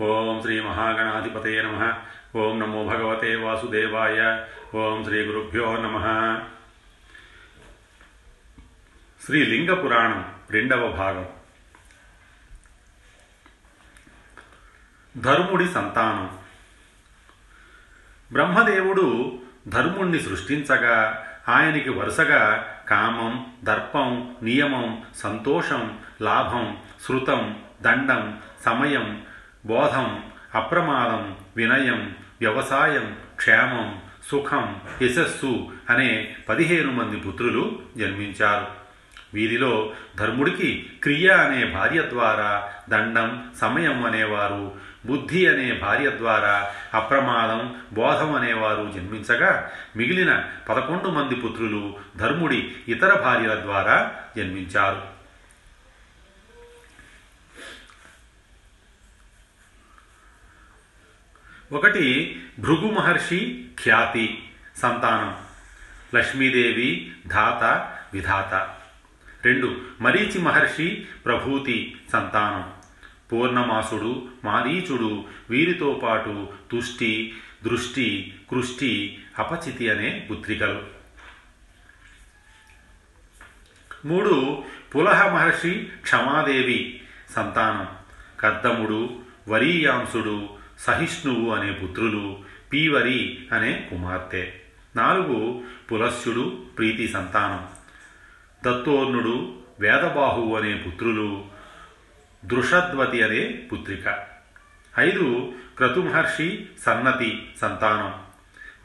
ఓం శ్రీ మహాగణాధిపతయ నమ. ఓం నమో భగవతే వాసుదేవాయ. ఓం శ్రీ గురుభ్యో నమ. శ్రీ లింగ పురాణం రెండవ భాగం. ధర్ముడి సంతానం. బ్రహ్మదేవుడు ధర్ముణ్ణి సృష్టించగా ఆయనకి వరుసగా కామం దర్పం నియమం సంతోషం లాభం శృతం దండం సమయం బోధం అప్రమాదం వినయం వ్యవసాయం క్షేమం సుఖం యశస్సు అనే పదిహేను మంది పుత్రులు జన్మించారు వీరిలో ధర్ముడికి క్రియ అనే భార్య ద్వారా దండం సమయం అనేవారు బుద్ధి అనే భార్య ద్వారా అప్రమాదం బోధం అనేవారు జన్మించగా మిగిలిన పదకొండు మంది పుత్రులు ధర్ముడి ఇతర భార్యల ద్వారా జన్మించారు ఒకటి భృగు మహర్షి ఖ్యాతి సంతానం. లక్ష్మీదేవి ధాత విధాత. రెండు మరీచి మహర్షి ప్రభూతి సంతానం. పూర్ణమాసుడు మారీచుడు వీరితో పాటు తుష్టి దృష్టి కృష్టి అపచితి అనే పుత్రికలు. మూడు పులహ మహర్షి క్షమాదేవి సంతానం. కద్దముడు వరీయాంసుడు సహిష్ణువు అనే పుత్రులు పీవరి అనే కుమార్తె. నాలుగు పులస్యుడు ప్రీతి సంతానం. దత్తోర్ణుడు వేదబాహువు అనే పుత్రులు దృషద్వతి అనే పుత్రిక. ఐదు క్రతుమహర్షి సన్నతి సంతానం.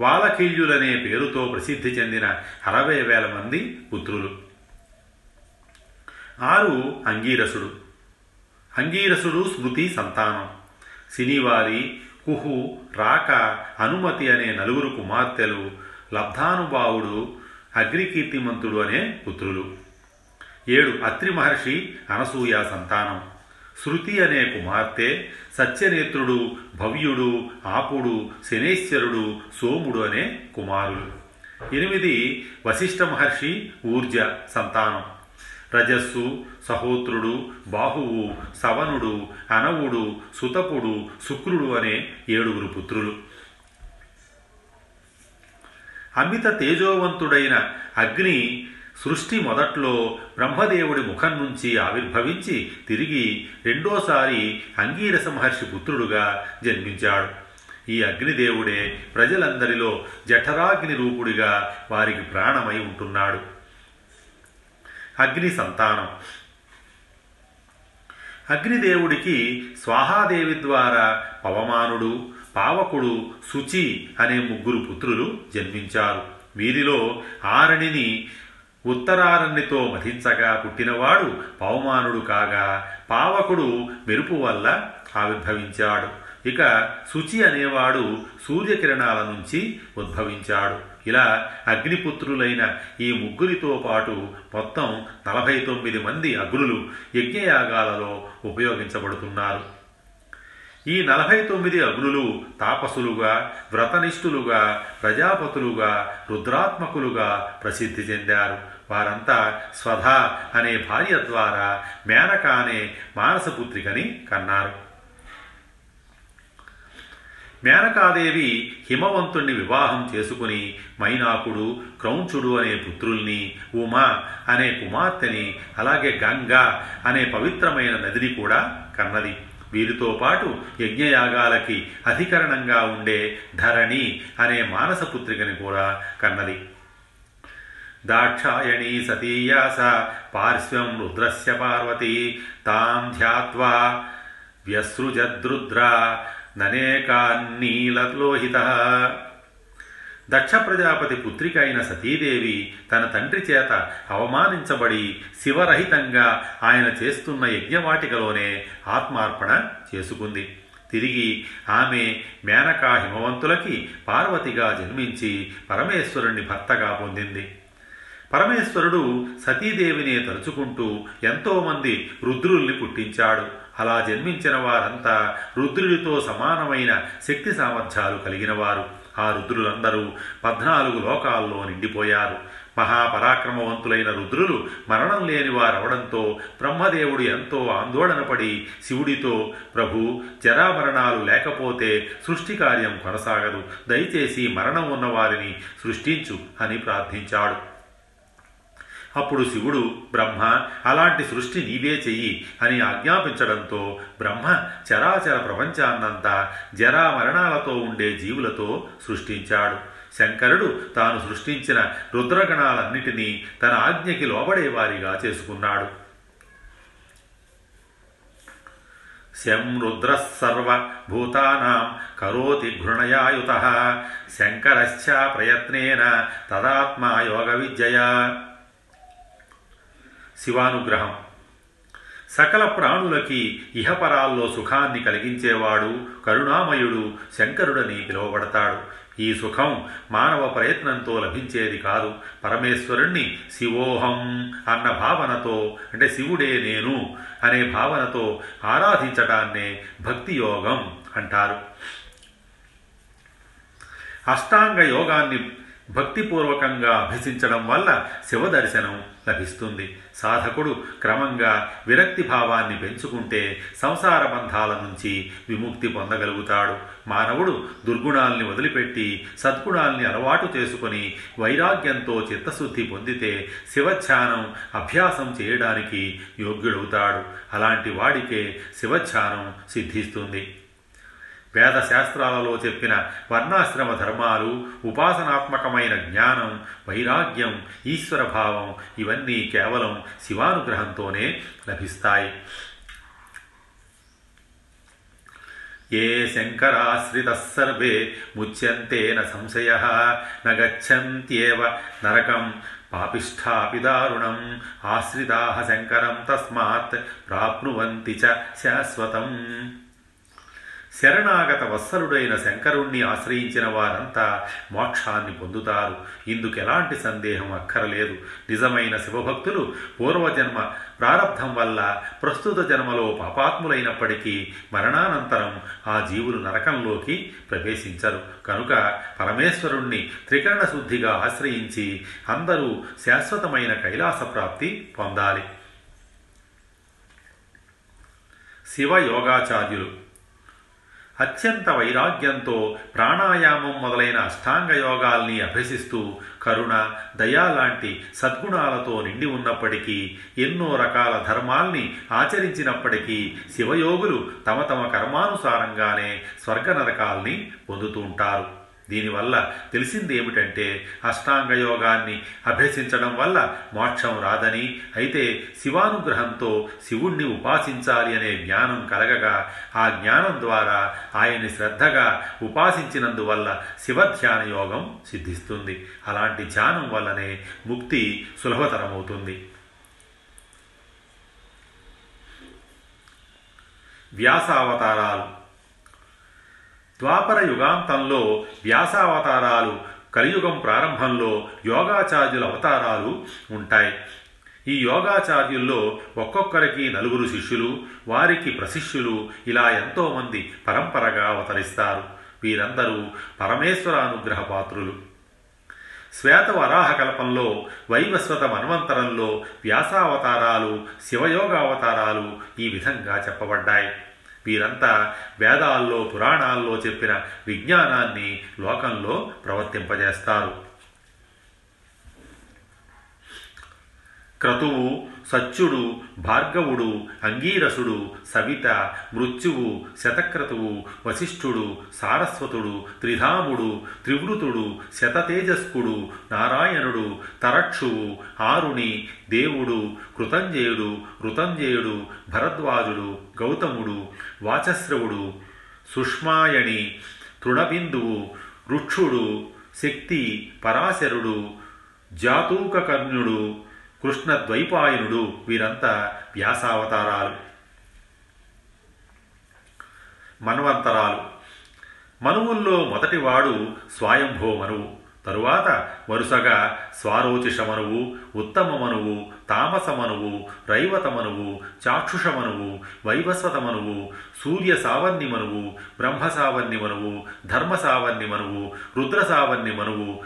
వాలకీల్యులనే పేరుతో ప్రసిద్ధి చెందిన అరవై వేల మంది పుత్రులు. ఆరు అంగీరసుడు. అంగీరసుడు స్మృతి సంతానం. సినివాలి కుహు రాక అనుమతి అనే నలుగురు కుమార్తెలు లబ్ధానుభావుడు అగ్రికీర్తిమంతుడు అనే పుత్రులు. ఏడు అత్రి మహర్షి అనసూయ సంతానం. శృతి అనే కుమార్తె సత్యనేత్రుడు భవ్యుడు ఆపుడు శనేశ్వరుడు సోముడు అనే కుమారులు. ఎనిమిది వశిష్ఠ మహర్షి ఊర్జ సంతానం. రజస్సు సహోత్రుడు బాహువు సవనుడు అనవుడు సుతపుడు శుక్రుడు అనే ఏడుగురు పుత్రులు. అమిత తేజోవంతుడైన అగ్ని సృష్టి మొదట్లో బ్రహ్మదేవుడి ముఖం నుంచి ఆవిర్భవించి తిరిగి రెండోసారి అంగీరస మహర్షి పుత్రుడుగా జన్మించాడు. ఈ అగ్నిదేవుడే ప్రజలందరిలో జఠరాగ్ని రూపుడిగా వారికి ప్రాణమై ఉంటున్నాడు. అగ్ని సంతానం. అగ్నిదేవుడికి స్వాహాదేవి ద్వారా పవమానుడు పావకుడు శుచి అనే ముగ్గురు పుత్రులు జన్మించారు. వీరిలో ఆరణిని ఉత్తరారణితో మధించగా పుట్టినవాడు పవమానుడు కాగా పావకుడు మెరుపు వల్ల ఆవిర్భవించాడు. ఇక శుచి అనేవాడు సూర్యకిరణాల నుంచి ఉద్భవించాడు. ఇలా అగ్నిపుత్రులైన ఈ ముగ్గురితో పాటు మొత్తం నలభై తొమ్మిది మంది అగ్నులు యజ్ఞయాగాలలో ఉపయోగించబడుతున్నారు. ఈ నలభై తొమ్మిది అగ్నులు తాపసులుగా వ్రతనిష్ఠులుగా ప్రజాపతులుగా రుద్రాత్మకులుగా ప్రసిద్ధి చెందారు. వారంతా స్వధ అనే భార్య ద్వారా మేనక అనే మానసపుత్రికని కన్నారు. మేనకాదేవి హిమవంతుణ్ణి వివాహం చేసుకుని మైనాకుడు క్రౌంచుడు అనే పుత్రుల్ని ఉమా అనే కుమార్తెని అలాగే గంగా అనే పవిత్రమైన నదిని కూడా కన్నది. వీరితో పాటు యజ్ఞయాగాలకి అధికరణంగా ఉండే ధరణి అనే మానసపుత్రికని కూడా కన్నది. దాక్షాయణీ సతీయాస పార్శ్వం రుద్రస్య పార్వతి తాం ధ్యాత్వా వ్యసృజద్రుద్ర ననేకాన్నీలలోహిత దక్ష ప్రజాపతి పుత్రిక అయిన సతీదేవి తన తండ్రి చేత అవమానించబడి శివరహితంగా ఆయన చేస్తున్న యజ్ఞవాటికలోనే ఆత్మార్పణ చేసుకుంది. తిరిగి ఆమె మేనకా హిమవంతులకి పార్వతిగా జన్మించి పరమేశ్వరుణ్ణి భర్తగా పొందింది. పరమేశ్వరుడు సతీదేవిని తలుచుకుంటూ ఎంతోమంది రుద్రుల్ని పుట్టించాడు. అలా జన్మించిన వారంతా రుద్రుడితో సమానమైన శక్తి సామర్థ్యాలు కలిగినవారు. ఆ రుద్రులందరూ పద్నాలుగు లోకాల్లో నిండిపోయారు. మహాపరాక్రమవంతులైన రుద్రులు మరణం లేని వారవడంతో బ్రహ్మదేవుడు ఎంతో ఆందోళనపడి శివుడితో ప్రభు జరామరణాలు లేకపోతే సృష్టి కార్యం కొనసాగదు. దయచేసి మరణం ఉన్నవారిని సృష్టించు అని ప్రార్థించాడు. అప్పుడు శివుడు బ్రహ్మ అలాంటి సృష్టి నీవే చెయ్యి అని ఆజ్ఞాపించడంతో బ్రహ్మ చరాచర ప్రపంచాన్నంతా జరా మరణాలతో ఉండే జీవులతో సృష్టించాడు. శంకరుడు తాను సృష్టించిన రుద్రగణాలన్నిటినీ తన ఆజ్ఞకి లోబడేవారిగా చేసుకున్నాడు. శం రుద్రసర్వభూతానాం కరోతి ఘృణయాయుత శంకరశ్చ ప్రయత్నేన తదాత్మా యోగ విద్యయా శివానుగ్రహం. సకల ప్రాణులకి ఇహపరాల్లో సుఖాన్ని కలిగించేవాడు కరుణామయుడు శంకరుడని పిలువబడతాడు. ఈ సుఖం మానవ ప్రయత్నంతో లభించేది కాదు. పరమేశ్వరుణ్ణి శివోహం అన్న భావనతో అంటే శివుడే నేను అనే భావనతో ఆరాధించటాన్నే భక్తి యోగం అంటారు. అష్టాంగ యోగాన్ని భక్తిపూర్వకంగా అభ్యసించడం వల్ల శివదర్శనం లభిస్తుంది. సాధకుడు క్రమంగా విరక్తి భావాన్ని పెంచుకుంటే సంసార బంధాల నుంచి విముక్తి పొందగలుగుతాడు. మానవుడు దుర్గుణాల్ని వదిలిపెట్టి సద్గుణాల్ని అలవాటు చేసుకుని వైరాగ్యంతో చిత్తశుద్ధి పొందితే శివధ్యానం అభ్యాసం చేయడానికి యోగ్యుడవుతాడు. అలాంటి వాడికే శివధ్యానం సిద్ధిస్తుంది. వేద శాస్త్రాలలో చెప్పిన వర్ణాశ్రమ ధర్మాలు ఉపాసనాత్మకమైన జ్ఞానం వైరాగ్యం ఈశ్వరభావం ఇవన్నీ కేవలం శివానుగ్రహంతోనే లభిస్తాయి. ఏ శంకరాశ్రిత సర్వే ముచ్యంతే న సంశయ నగచ్చంత్యేవ నరకం పాపిష్టాపి దారుణం ఆశ్రితా శంకరం తస్మాత్ ప్రాప్నువంతి చ శాశ్వతం. శరణాగత వత్సలుడైన శంకరుణ్ణి ఆశ్రయించిన వారంతా మోక్షాన్ని పొందుతారు. ఇందుకు ఎలాంటి సందేహం అక్కరలేదు. నిజమైన శివభక్తులు పూర్వజన్మ ప్రారంధం వల్ల ప్రస్తుత జన్మలో పాపాత్ములైనప్పటికీ మరణానంతరం ఆ జీవులు నరకంలోకి ప్రవేశించరు. కనుక పరమేశ్వరుణ్ణి త్రికరణ శుద్ధిగా ఆశ్రయించి అందరూ శాశ్వతమైన కైలాస ప్రాప్తి పొందాలి. శివ యోగాచార్యులు అత్యంత వైరాగ్యంతో ప్రాణాయామం మొదలైన అష్టాంగ యోగాల్ని అభ్యసిస్తూ కరుణ దయా లాంటి సద్గుణాలతో నిండి ఉన్నప్పటికీ ఎన్నో రకాల ధర్మాల్ని ఆచరించినప్పటికీ శివయోగులు తమ తమ కర్మానుసారంగానే స్వర్గ నరకాల్ని పొందుతూ ఉంటారు. దీనివల్ల తెలిసింది ఏమిటంటే అష్టాంగ యోగాన్ని అభ్యసించడం వల్ల మోక్షం రాదని అయితే శివానుగ్రహంతో శివుణ్ణి ఉపాసించాలి అనే జ్ఞానం కలగగా ఆ జ్ఞానం ద్వారా ఆయన్ని శ్రద్ధగా ఉపాసించినందువల్ల శివధ్యాన యోగం సిద్ధిస్తుంది. అలాంటి ధ్యానం వల్లనే ముక్తి సులభతరమవుతుంది. వ్యాసావతారాలు ద్వాపర యుగాంతంలో వ్యాసావతారాలు కలియుగం ప్రారంభంలో యోగాచార్యుల అవతారాలు ఉంటాయి. ఈ యోగాచార్యుల్లో ఒక్కొక్కరికి నలుగురు శిష్యులు వారికి ప్రశిష్యులు ఇలా ఎంతోమంది పరంపరగా అవతరిస్తారు. వీరందరూ పరమేశ్వర అనుగ్రహ పాత్రులు. శ్వేత వరాహ కల్పంలో వైవస్వత మన్వంతరంలో వ్యాసావతారాలు శివయోగావతారాలు ఈ విధంగా చెప్పబడ్డాయి. వీరంతా వేదాల్లో పురాణాల్లో చెప్పిన విజ్ఞానాన్ని లోకంలో ప్రవర్తింపజేస్తారు. క్రతువు సత్యుడు భార్గవుడు అంగీరసుడు సవిత మృత్యువు శతక్రతువు వశిష్ఠుడు సారస్వతుడు త్రిధాముడు త్రివృతుడు శతతేజస్కుడు నారాయణుడు తరక్షువు ఆరుణి దేవుడు కృతంజయుడు ఋతంజయుడు భరద్వాజుడు గౌతముడు వాచశ్రవుడు సుష్మాయణి తృణబిందువు రుక్షుడు శక్తి పరాశరుడు జాతూకకర్ణుడు కృష్ణ ద్వైపాయనుడు వీరంతా వ్యాసావతారాలు. మన్వంతరాలు. మనువుల్లో మొదటివాడు స్వాయంభో మనువు తరువాత వరుసగా స్వారోచిషమనువు ఉత్తమమనువు తామసమనువు రైవతమనువు చాక్షుషమనువు వైవస్వతమనువు సూర్య సావన్నిమనువు బ్రహ్మ సావన్నిమనువు ధర్మ సావన్నిమనువు రుద్ర సావన్నిమనువు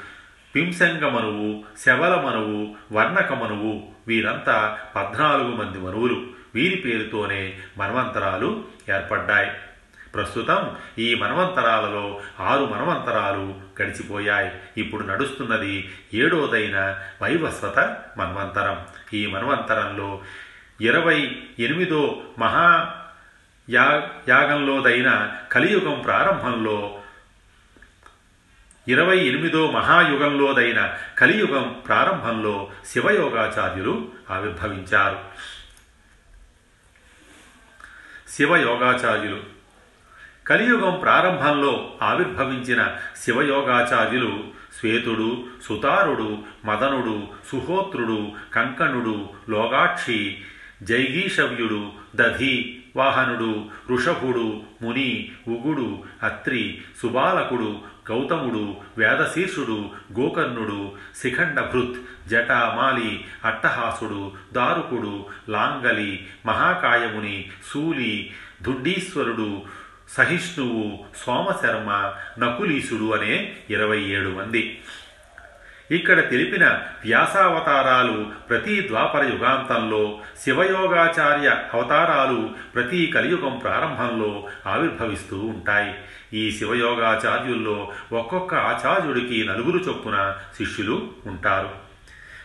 పింసంగమనువు శవలమనువు వర్ణకమనువు వీరంతా పద్నాలుగు మంది మనువులు. వీరి పేరుతోనే మన్వంతరాలు ఏర్పడ్డాయి. ప్రస్తుతం ఈ మన్వంతరాలలో ఆరు మన్వంతరాలు గడిచిపోయాయి. ఇప్పుడు నడుస్తున్నది ఏడోదైన వైవస్వత మన్వంతరం. ఈ మన్వంతరంలో ఇరవై ఎనిమిదో మహా యా యాగంలోదైన కలియుగం ప్రారంభంలో ఇరవై ఎనిమిదో మహాయుగంలోదైన కలియుగం ప్రారంభంలో శివయోగాచార్యులు ఆవిర్భవించారు. శివయోగాచార్యులు. కలియుగం ప్రారంభంలో ఆవిర్భవించిన శివయోగాచార్యులు శ్వేతుడు సుతారుడు మదనుడు సుహోత్రుడు కంకణుడు లోగాక్షి జైగీషవ్యుడు దధి వాహనుడు ఋషభుడు ముని ఉగుడు అత్రి సుబాలకుడు గౌతముడు వేదశీర్షుడు గోకర్ణుడు శిఖండభృత్ జటామాలి అట్టహాసుడు దారుకుడు లాంగలి మహాకాయముని శూలి దుడ్డీశ్వరుడు సహిష్ణువు సోమశర్మ నకులీసుడు అనే ఇరవై ఏడు మంది. ఇక్కడ తెలిపిన వ్యాసావతారాలు ప్రతి ద్వాపర యుగాంతంలో శివయోగాచార్య అవతారాలు ప్రతి కలియుగం ప్రారంభంలో ఆవిర్భవిస్తూ ఉంటాయి. ఈ శివయోగాచార్యుల్లో ఒక్కొక్క ఆచార్యుడికి నలుగురు చొప్పున శిష్యులు ఉంటారు.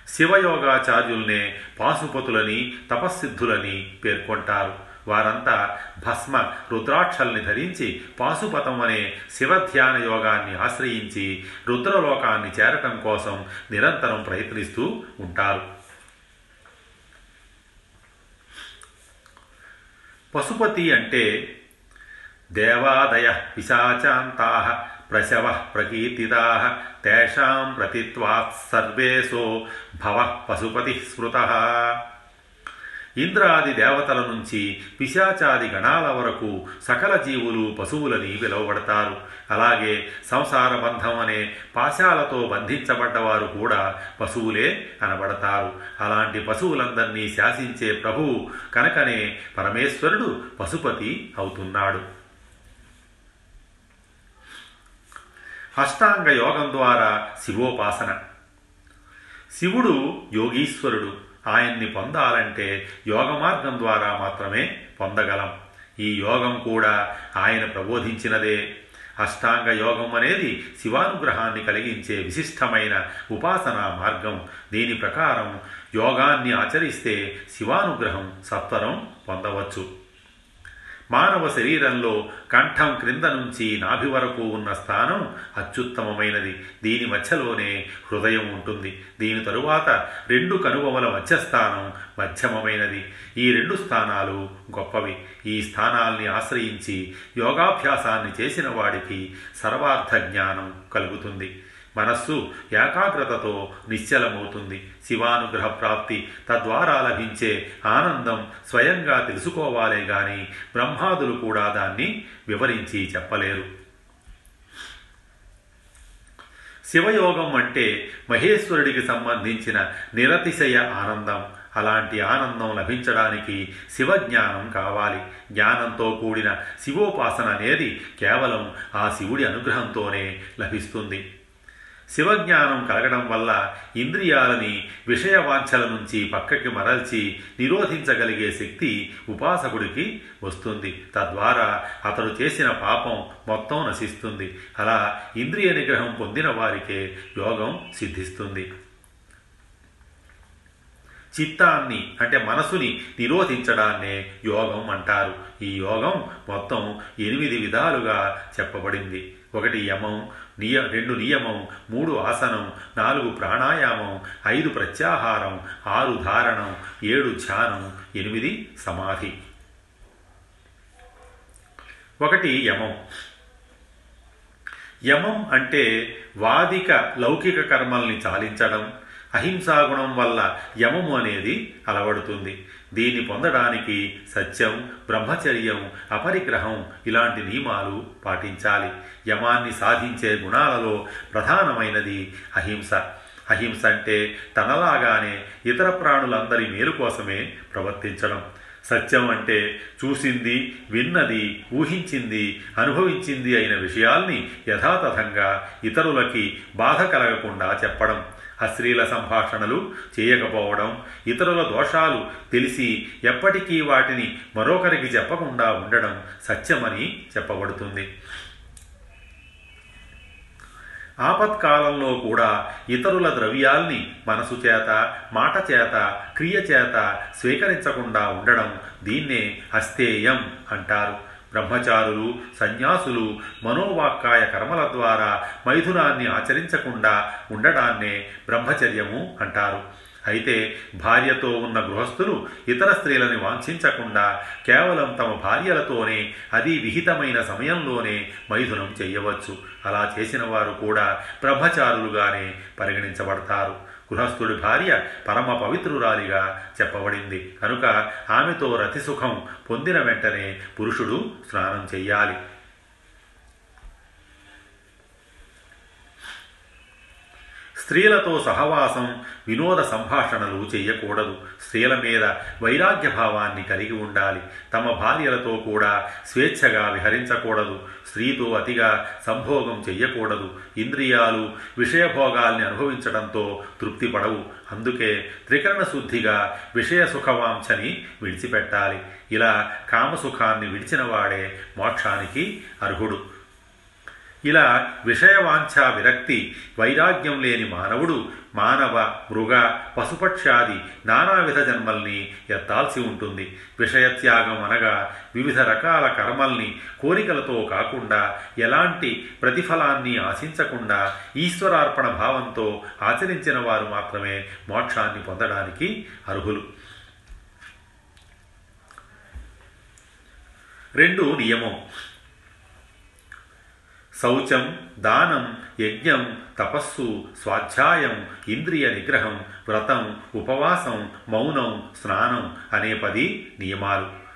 శివయోగాచార్యుల్నే పాశుపతులని తపస్సిద్ధులని పేర్కొంటారు. వారంతా భస్మ రుద్రాక్షల్ని ధరించి పాశుపతం అనే శివధ్యాన యోగాన్ని ఆశ్రయించి రుద్రలోకాన్ని చేరటం కోసం నిరంతరం ప్రయత్నిస్తూ ఉంటారు. పశుపతి అంటే దేవాదయ పిశాచాంతా ప్రశవ ప్రకీర్తిదా తేషాం ప్రతిత్వాత్ సర్వేశో భవ పశుపతి స్మృత ఇంద్రాది దేవతల నుంచి పిశాచాది గణాల వరకు సకల జీవులు పశువులని పిలువబడతారు. అలాగే సంసార బంధం అనే పాశాలతో బంధించబడ్డవారు కూడా పశువులే అనబడతారు. అలాంటి పశువులందరినీ శాసించే ప్రభువు కనుకనే పరమేశ్వరుడు పశుపతి అవుతున్నాడు. అష్టాంగ యోగం ద్వారా శివోపాసన. శివుడు యోగీశ్వరుడు. ఆయన్ని పొందాలంటే యోగ మార్గం ద్వారా మాత్రమే పొందగలం. ఈ యోగం కూడా ఆయన ప్రబోధించినదే. అష్టాంగ యోగం అనేది శివానుగ్రహాన్ని కలిగించే విశిష్టమైన ఉపాసనా మార్గం. దీని ప్రకారం యోగాన్ని ఆచరిస్తే శివానుగ్రహం సత్వరం పొందవచ్చు. మానవ శరీరంలో కంఠం క్రింద నుంచి నాభి వరకు ఉన్న స్థానం అత్యుత్తమమైనది. దీని మధ్యలోనే హృదయం ఉంటుంది. దీని తరువాత రెండు కనుబొమల మధ్యస్థానం మధ్యమమైనది. ఈ రెండు స్థానాలు గొప్పవి. ఈ స్థానాల్ని ఆశ్రయించి యోగాభ్యాసాన్ని చేసిన వాడికి సర్వార్థ జ్ఞానం కలుగుతుంది. మనస్సు ఏకాగ్రతతో నిశ్చలమవుతుంది. శివానుగ్రహ ప్రాప్తి తద్వారా లభించే ఆనందం స్వయంగా తెలుసుకోవాలే గాని బ్రహ్మాదులు కూడా దాన్ని వివరించి చెప్పలేరు. శివయోగం అంటే మహేశ్వరుడికి సంబంధించిన నిరతిశయ ఆనందం. అలాంటి ఆనందం లభించడానికి శివజ్ఞానం కావాలి. జ్ఞానంతో కూడిన శివోపాసన అనేది కేవలం ఆ శివుడి అనుగ్రహంతోనే లభిస్తుంది. శివజ్ఞానం కలగడం వల్ల ఇంద్రియాలని విషయవాంఛల నుంచి పక్కకి మరల్చి నిరోధించగలిగే శక్తి ఉపాసకుడికి వస్తుంది. తద్వారా అతడు చేసిన పాపం మొత్తం నశిస్తుంది. అలా ఇంద్రియ నిగ్రహం పొందిన వారికే యోగం సిద్ధిస్తుంది. చిత్తాన్ని అంటే మనసుని నిరోధించడాన్నే యోగం అంటారు. ఈ యోగం మొత్తం ఎనిమిది విధాలుగా చెప్పబడింది. ఒకటి యమం నియ రెండు నియమం మూడు ఆసనం నాలుగు ప్రాణాయామం ఐదు ప్రత్యాహారం ఆరు ధారణం ఏడు ధ్యానం ఎనిమిది సమాధి. ఒకటి యమం. యమం అంటే వాదిక లౌకిక కర్మల్ని చాలించడం అహింసాగుణం వల్ల యమము అనేది అలవడుతుంది. దీన్ని పొందడానికి సత్యం బ్రహ్మచర్యం అపరిగ్రహం ఇలాంటి నియమాలు పాటించాలి. యమాన్ని సాధించే గుణాలలో ప్రధానమైనది అహింస. అహింస అంటే తనలాగానే ఇతర ప్రాణులందరి మేలు కోసమే ప్రవర్తించడం. సత్యం అంటే చూసింది విన్నది ఊహించింది అనుభవించింది అయిన విషయాల్ని యథాతథంగా ఇతరులకి బాధ కలగకుండా చెప్పడం. అశ్లీల సంభాషణలు చేయకపోవడం ఇతరుల దోషాలు తెలిసి ఎప్పటికీ వాటిని మరొకరికి చెప్పకుండా ఉండడం సత్యమని చెప్పబడుతుంది. ఆపత్కాలంలో కూడా ఇతరుల ద్రవ్యాల్ని మనసు చేత మాట చేత క్రియ చేత స్వీకరించకుండా ఉండడం దీన్నే అస్థేయం అంటారు. బ్రహ్మచారులు సన్యాసులు మనోవాక్కాయ కర్మల ద్వారా మైథునాన్ని ఆచరించకుండా ఉండడాన్నే బ్రహ్మచర్యము అంటారు. అయితే భార్యతో ఉన్న గృహస్థులు ఇతర స్త్రీలని వాంఛించకుండా కేవలం తమ భార్యలతోనే అది విహితమైన సమయంలోనే మైథునం చేయవచ్చు. అలా చేసిన వారు కూడా బ్రహ్మచారులుగానే పరిగణించబడతారు. గృహస్థుడి భార్య పరమ పవిత్రురాలిగా చెప్పబడింది. కనుక ఆమెతో రతిసుఖం పొందిన వెంటనే పురుషుడు స్నానం చెయ్యాలి. స్త్రీలతో సహవాసం వినోద సంభాషణలు చేయకూడదు. స్త్రీల మీద వైరాగ్య భావాన్ని కలిగి ఉండాలి. తమ భార్యలతో కూడా స్వేచ్ఛగా విహరించకూడదు. స్త్రీతో అతిగా సంభోగం చెయ్యకూడదు ఇంద్రియాలు విషయభోగాల్ని అనుభవించడంతో తృప్తి పడవు అందుకే త్రికరణ శుద్ధిగా విషయ సుఖవాంఛని విడిచిపెట్టాలి. ఇలా కామసుఖాన్ని విడిచినవాడే మోక్షానికి అర్హుడు. ఇలా విషయవాంఛా విరక్తి వైరాగ్యం లేని మానవుడు మానవ మృగ పశుపక్షాది నానావిధ జన్మల్ని ఎత్తాల్సి ఉంటుంది. విషయత్యాగం అనగా వివిధ రకాల కర్మల్ని కోరికలతో కాకుండా ఎలాంటి ప్రతిఫలాన్ని ఆశించకుండా ఈశ్వరార్పణ భావంతో ఆచరించిన వారు మాత్రమే మోక్షాన్ని పొందడానికి అర్హులు. రెండు నియమం. శౌచం దానం యజ్ఞం తపస్సు స్వాధ్యాయం ఇంద్రియ నిగ్రహం వ్రతం ఉపవాసం మౌనం స్నానం అనే పది నియమాలు.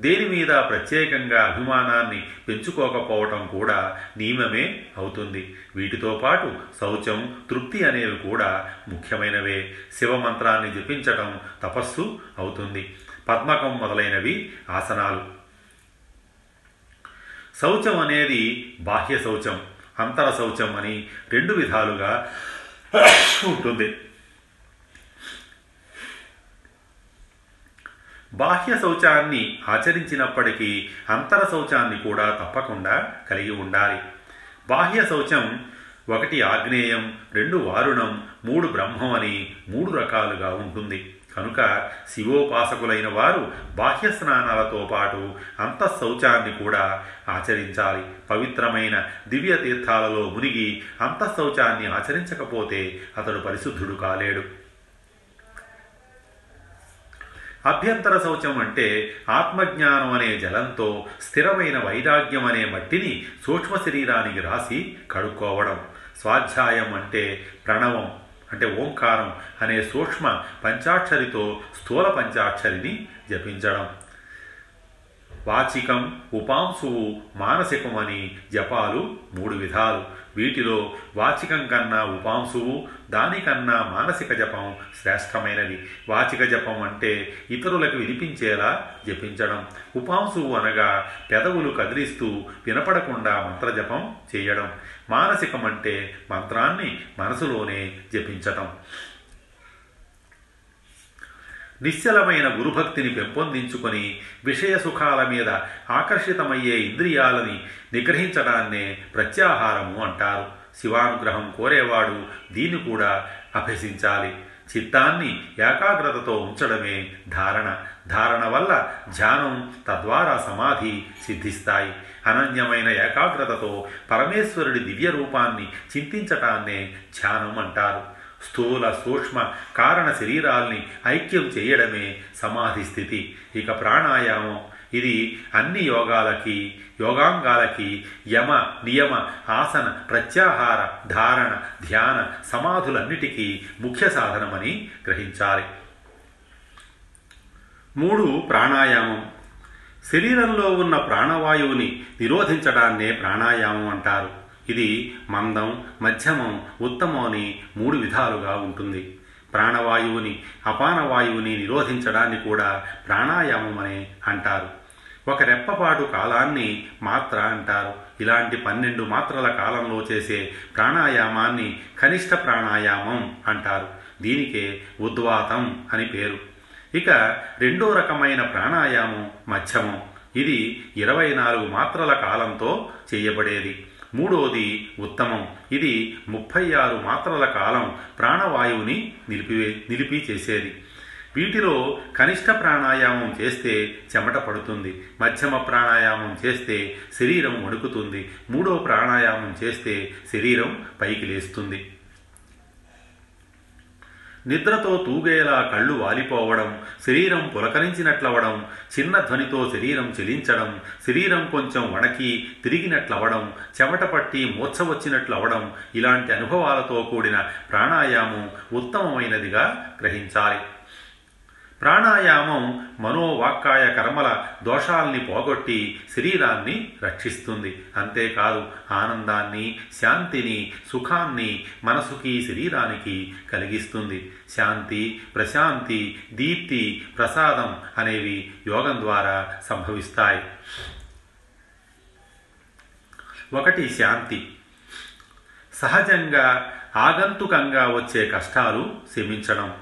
దేని మీద ప్రత్యేకంగా అభిమానాన్ని పెంచుకోకపోవటం కూడా నియమమే అవుతుంది. వీటితో పాటు శౌచం తృప్తి అనేవి కూడా ముఖ్యమైనవే. శివమంత్రాన్ని జపించటం తపస్సు అవుతుంది. పద్మకం మొదలైనవి ఆసనాలు. శౌచం అనేది బాహ్య శౌచం అంతర శౌచం అని రెండు విధాలుగా ఉంటుంది. బాహ్య శౌచాన్ని ఆచరించినప్పటికీ అంతర శౌచాన్ని కూడా తప్పకుండా కలిగి ఉండాలి. బాహ్య శౌచం ఒకటి ఆగ్నేయం రెండు వారుణం మూడు బ్రహ్మం అని మూడు రకాలుగా ఉంటుంది. కనుక శివోపాసకులైన వారు బాహ్య స్నానాలతో పాటు అంతఃశౌచాన్ని కూడా ఆచరించాలి. పవిత్రమైన దివ్య తీర్థాలలో మునిగి అంతఃశౌచాన్ని ఆచరించకపోతే అతడు పరిశుద్ధుడు కాలేడు. అభ్యంతర శౌచం అంటే ఆత్మజ్ఞానం అనే జలంతో స్థిరమైన వైరాగ్యం అనే మట్టిని సూక్ష్మ శరీరానికి రాసి కడుక్కోవడం. స్వాధ్యాయం అంటే ప్రణవం. అంటే ఓంకారం అనే సూక్ష్మ పంచాక్షరితో స్థూల పంచాక్షరిని జపించడం. వాచికం ఉపాంశువు మానసికమని జపాలు మూడు విధాలు. వీటిలో వాచికం కన్నా ఉపాంశువు దానికన్నా మానసిక జపం శ్రేష్టమైనది. వాచిక జపం అంటే ఇతరులకు వినిపించేలా జపించడం. ఉపాంశువు అనగా పెదవులు కదిలిస్తూ వినపడకుండా మంత్రజపం చేయడం. మానసికం అంటే మంత్రాన్ని మనసులోనే జపించటం. నిశ్చలమైన గురుభక్తిని పెంపొందించుకొని విషయ సుఖాల మీద ఆకర్షితమయ్యే ఇంద్రియాలని నిగ్రహించడాన్నే ప్రత్యాహారము అంటారు. శివానుగ్రహం కోరేవాడు. దీన్ని కూడా అభ్యసించాలి. చిత్తాన్ని ఏకాగ్రతతో ఉంచడమే ధారణ. ధారణ వల్ల ధ్యానం తద్వారా సమాధి సిద్ధిస్తాయి. అనన్యమైన ఏకాగ్రతతో పరమేశ్వరుడి దివ్య రూపాన్ని చింతించటాన్నే ధ్యానం అంటారు. స్థూల సూక్ష్మ కారణ శరీరాల్ని ఐక్యం చేయడమే సమాధి స్థితి. ఇక ప్రాణాయామం. ఇది అన్ని యోగాలకి యోగాంగాలకి యమ నియమ ఆసన ప్రత్యాహార ధారణ ధ్యాన సమాధులన్నిటికీ ముఖ్య సాధనమని గ్రహించాలి మూడు ప్రాణాయామం. శరీరంలో ఉన్న ప్రాణవాయువుని నిరోధించడాన్నే ప్రాణాయామం అంటారు. ఇది మందం మధ్యమం ఉత్తమం అని మూడు విధాలుగా ఉంటుంది. ప్రాణవాయువుని అపానవాయువుని నిరోధించడాన్ని కూడా ప్రాణాయామం అని అంటారు. ఒక రెప్పపాటు కాలాన్ని మాత్ర అంటారు. ఇలాంటి పన్నెండు మాత్రల కాలంలో చేసే ప్రాణాయామాన్ని కనిష్ట ప్రాణాయామం అంటారు. దీనికే ఉద్వాతం అని పేరు. ఇక రెండో రకమైన ప్రాణాయామం మధ్యమం. ఇది ఇరవై నాలుగు మాత్రల కాలంతో చేయబడేది. మూడోది ఉత్తమం. ఇది ముప్పై ఆరు మాత్రల కాలం ప్రాణవాయువుని నిలిపివే నిలిపి చేసేది. వీటిలో కనిష్ట ప్రాణాయామం చేస్తే చెమట పడుతుంది మధ్యమ ప్రాణాయామం చేస్తే శరీరం వణుకుతుంది మూడో ప్రాణాయామం చేస్తే శరీరం పైకి లేస్తుంది. నిద్రతో తూగేలా కళ్ళు వాలిపోవడం శరీరం పులకరించినట్లవడం చిన్న ధ్వనితో శరీరం చెలించడం శరీరం కొంచెం వణకి తిరిగినట్లవడం చెమట పట్టి మూర్ఛ వచ్చినట్లవడం ఇలాంటి అనుభవాలతో కూడిన ప్రాణాయామం ఉత్తమమైనదిగా గ్రహించాలి. ప్రాణాయామం మనోవాక్కాయ కర్మల దోషాల్ని పోగొట్టి శరీరాన్ని రక్షిస్తుంది. అంతేకాదు ఆనందాన్ని శాంతిని సుఖాన్ని మనసుకి శరీరానికి కలిగిస్తుంది. శాంతి ప్రశాంతి దీప్తి ప్రసాదం అనేవి యోగం ద్వారా సంభవిస్తాయి. ఒకటి శాంతి. సహజంగా ఆగంతుకంగా వచ్చే కష్టాలు శమించడం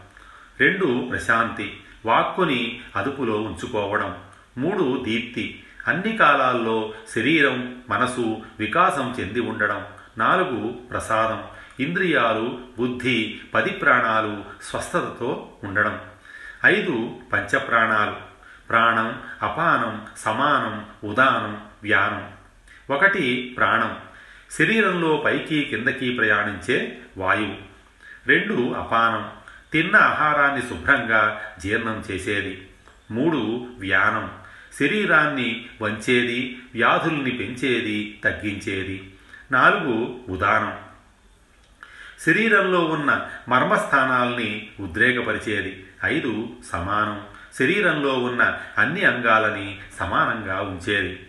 రెండు ప్రశాంతి. వాక్కుని అదుపులో ఉంచుకోవడం. మూడు దీప్తి. అన్ని కాలాల్లో శరీరం మనసు వికాసం చెంది ఉండడం. నాలుగు ప్రసాదం. ఇంద్రియాలు బుద్ధి పది ప్రాణాలు స్వస్థతతో ఉండడం. ఐదు పంచప్రాణాలు. ప్రాణం అపానం సమానం ఉదానం వ్యానం. ఒకటి ప్రాణం. శరీరంలో పైకి కిందకి ప్రయాణించే వాయువు. రెండు అపానం. తిన్న ఆహారాన్ని శుభ్రంగా జీర్ణం చేసేది. మూడు వ్యానం. శరీరాన్ని వంచేది వ్యాధుల్ని పెంచేది తగ్గించేది. నాలుగు ఉదానం. శరీరంలో ఉన్న మర్మస్థానాల్ని ఉద్రేకపరిచేది. ఐదు సమానం. శరీరంలో ఉన్న అన్ని అంగాలని సమానంగా ఉంచేది.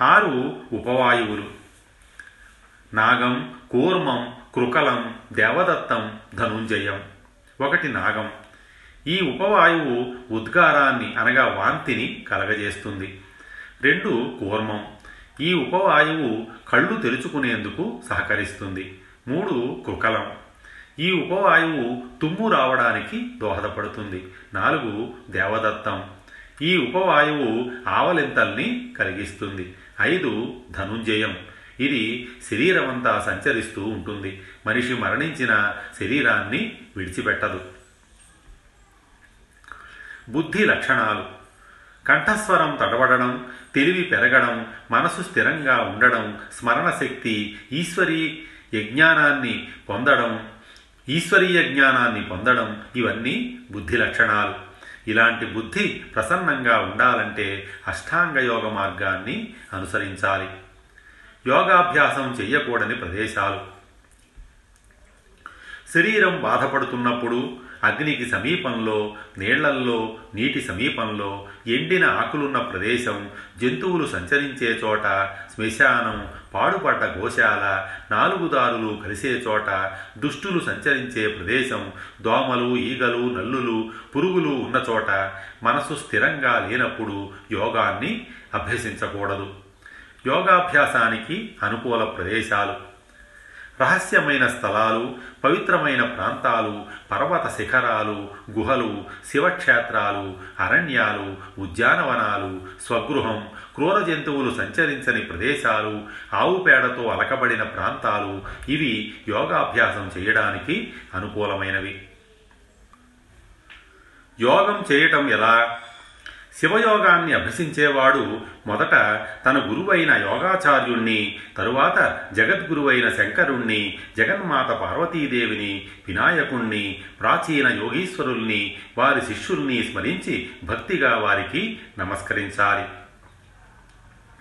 ఆరు ఉపవాయువులు. నాగం కూర్మం కృకలం దేవదత్తం ధనుంజయం. ఒకటి నాగం. ఈ ఉపవాయువు ఉద్గారాన్ని అనగా వాంతిని కలగజేస్తుంది. రెండు కూర్మం. ఈ ఉపవాయువు కళ్ళు తెరుచుకునేందుకు సహకరిస్తుంది. మూడు కుకలం. ఈ ఉపవాయువు తుమ్ము రావడానికి దోహదపడుతుంది. నాలుగు దేవదత్తం. ఈ ఉపవాయువు ఆవలింతల్ని కలిగిస్తుంది. ఐదు ధనుంజయం. ఇది శరీరమంతా సంచరిస్తూ ఉంటుంది. మనిషి మరణించిన శరీరాన్ని విడిచిపెట్టదు. బుద్ధి లక్షణాలు. కంఠస్వరం తడబడడం తెలివి పెరగడం మనసు స్థిరంగా ఉండడం స్మరణ శక్తి ఈశ్వరీ యజ్ఞానాన్ని పొందడం ఈశ్వరీయ జ్ఞానాన్ని పొందడం ఇవన్నీ బుద్ధి లక్షణాలు. ఇలాంటి బుద్ధి ప్రసన్నంగా ఉండాలంటే అష్టాంగయోగ మార్గాన్ని అనుసరించాలి. యోగాభ్యాసం చెయ్యకూడని ప్రదేశాలు. శరీరం బాధపడుతున్నప్పుడు అగ్నికి సమీపంలో నీళ్ళల్లో నీటి సమీపంలో ఎండిన ఆకులున్న ప్రదేశం జంతువులు సంచరించే చోట శ్మశానం పాడుపడ్డ గోశాల నాలుగు దారులు కలిసే చోట దుష్టులు సంచరించే ప్రదేశం దోమలు ఈగలు నల్లులు పురుగులు ఉన్న చోట మనసు స్థిరంగా లేనప్పుడు యోగాన్ని అభ్యసించకూడదు. యోగాభ్యాసానికి అనుకూల ప్రదేశాలు రహస్యమైన స్థలాలు పవిత్రమైన ప్రాంతాలు పర్వత శిఖరాలు గుహలు శివక్షేత్రాలు అరణ్యాలు ఉద్యానవనాలు స్వగృహం క్రూర జంతువులు సంచరించని ప్రదేశాలు ఆవు పేడతో అలకబడిన ప్రాంతాలు ఇవి యోగాభ్యాసం చేయడానికి అనుకూలమైనవి. యోగం చేయటం ఎలా? శివయోగాన్ని అభ్యసించేవాడు మొదట తన గురువైన యోగాచార్యుణ్ణి తరువాత జగద్గురువైన శంకరుణ్ణి జగన్మాత పార్వతీదేవిని వినాయకుణ్ణి ప్రాచీన యోగీశ్వరుల్ని వారి శిష్యుల్ని స్మరించి భక్తిగా వారికి నమస్కరించాలి.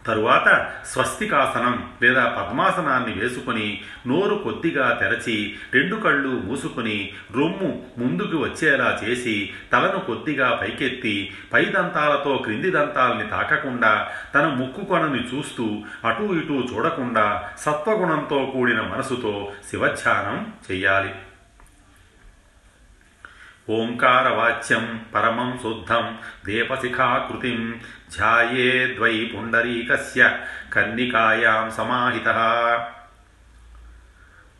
తరువాత స్వస్తికాసనం లేదా పద్మాసనాన్ని వేసుకుని నోరు కొద్దిగా తెరచి రెండు కళ్ళు మూసుకుని రొమ్ము ముందుకు వచ్చేలా చేసి తలను కొద్దిగా పైకెత్తి పై దంతాలతో క్రింది దంతాల్ని తాకకుండా తన ముక్కు కొనని చూస్తూ అటూ ఇటూ చూడకుండా సత్వగుణంతో కూడిన మనసుతో శివధ్యానం చెయ్యాలి. ఓంకారవాచ్యం పరమం శుద్ధం దీపశిఖాకృతిం ధ్యాయేద్వై పుండరీకస్య కన్నికాయాం సమాహిత.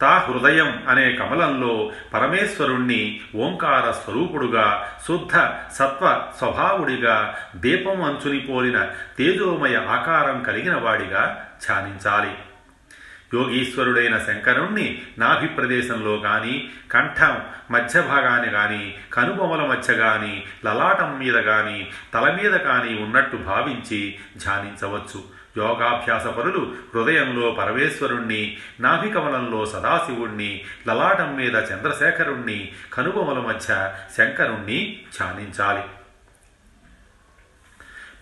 తా హృదయం అనే కమలంలో పరమేశ్వరుణ్ణి ఓంకార స్వరూపుడుగా శుద్ధ సత్వ స్వభావుడిగా దీపం అంచుని పోలిన తేజోమయ ఆకారం కలిగిన వాడిగా ధ్యానించాలి. యోగీశ్వరుడైన శంకరుణ్ణి నాభి ప్రదేశంలో కానీ కంఠం మధ్య భాగాన్ని కానీ కనుబొమల మధ్య కానీ లలాటం మీద కానీ తల మీద కానీ ఉన్నట్టు భావించి ధ్యానించవచ్చు. యోగాభ్యాస పరులు హృదయంలో పరమేశ్వరుణ్ణి నాభికమలంలో సదాశివుణ్ణి లలాటం మీద చంద్రశేఖరుణ్ణి కనుబొమల మధ్య శంకరుణ్ణి ధ్యానించాలి.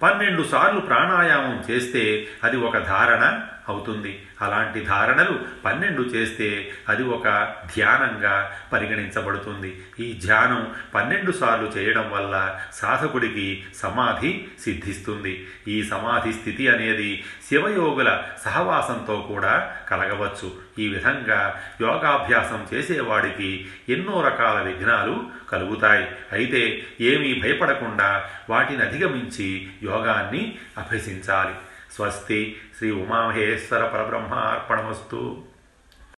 పన్నెండు సార్లు ప్రాణాయామం చేస్తే అది ఒక ధారణ అవుతుంది. అలాంటి ధారణలు పన్నెండు చేస్తే అది ఒక ధ్యానంగా పరిగణించబడుతుంది. ఈ ధ్యానం పన్నెండు సార్లు చేయడం వల్ల సాధకుడికి సమాధి సిద్ధిస్తుంది. ఈ సమాధి స్థితి అనేది శివయోగుల సహవాసంతో కూడా కలగవచ్చు. ఈ విధంగా యోగాభ్యాసం చేసేవాడికి ఎన్నో రకాల విఘ్నాలు కలుగుతాయి. అయితే ఏమీ భయపడకుండా వాటిని అధిగమించి యోగాన్ని అభ్యసించాలి. स्वस्ति श्री उमामहेश्वर परब्रह्मार्पणमस्तु।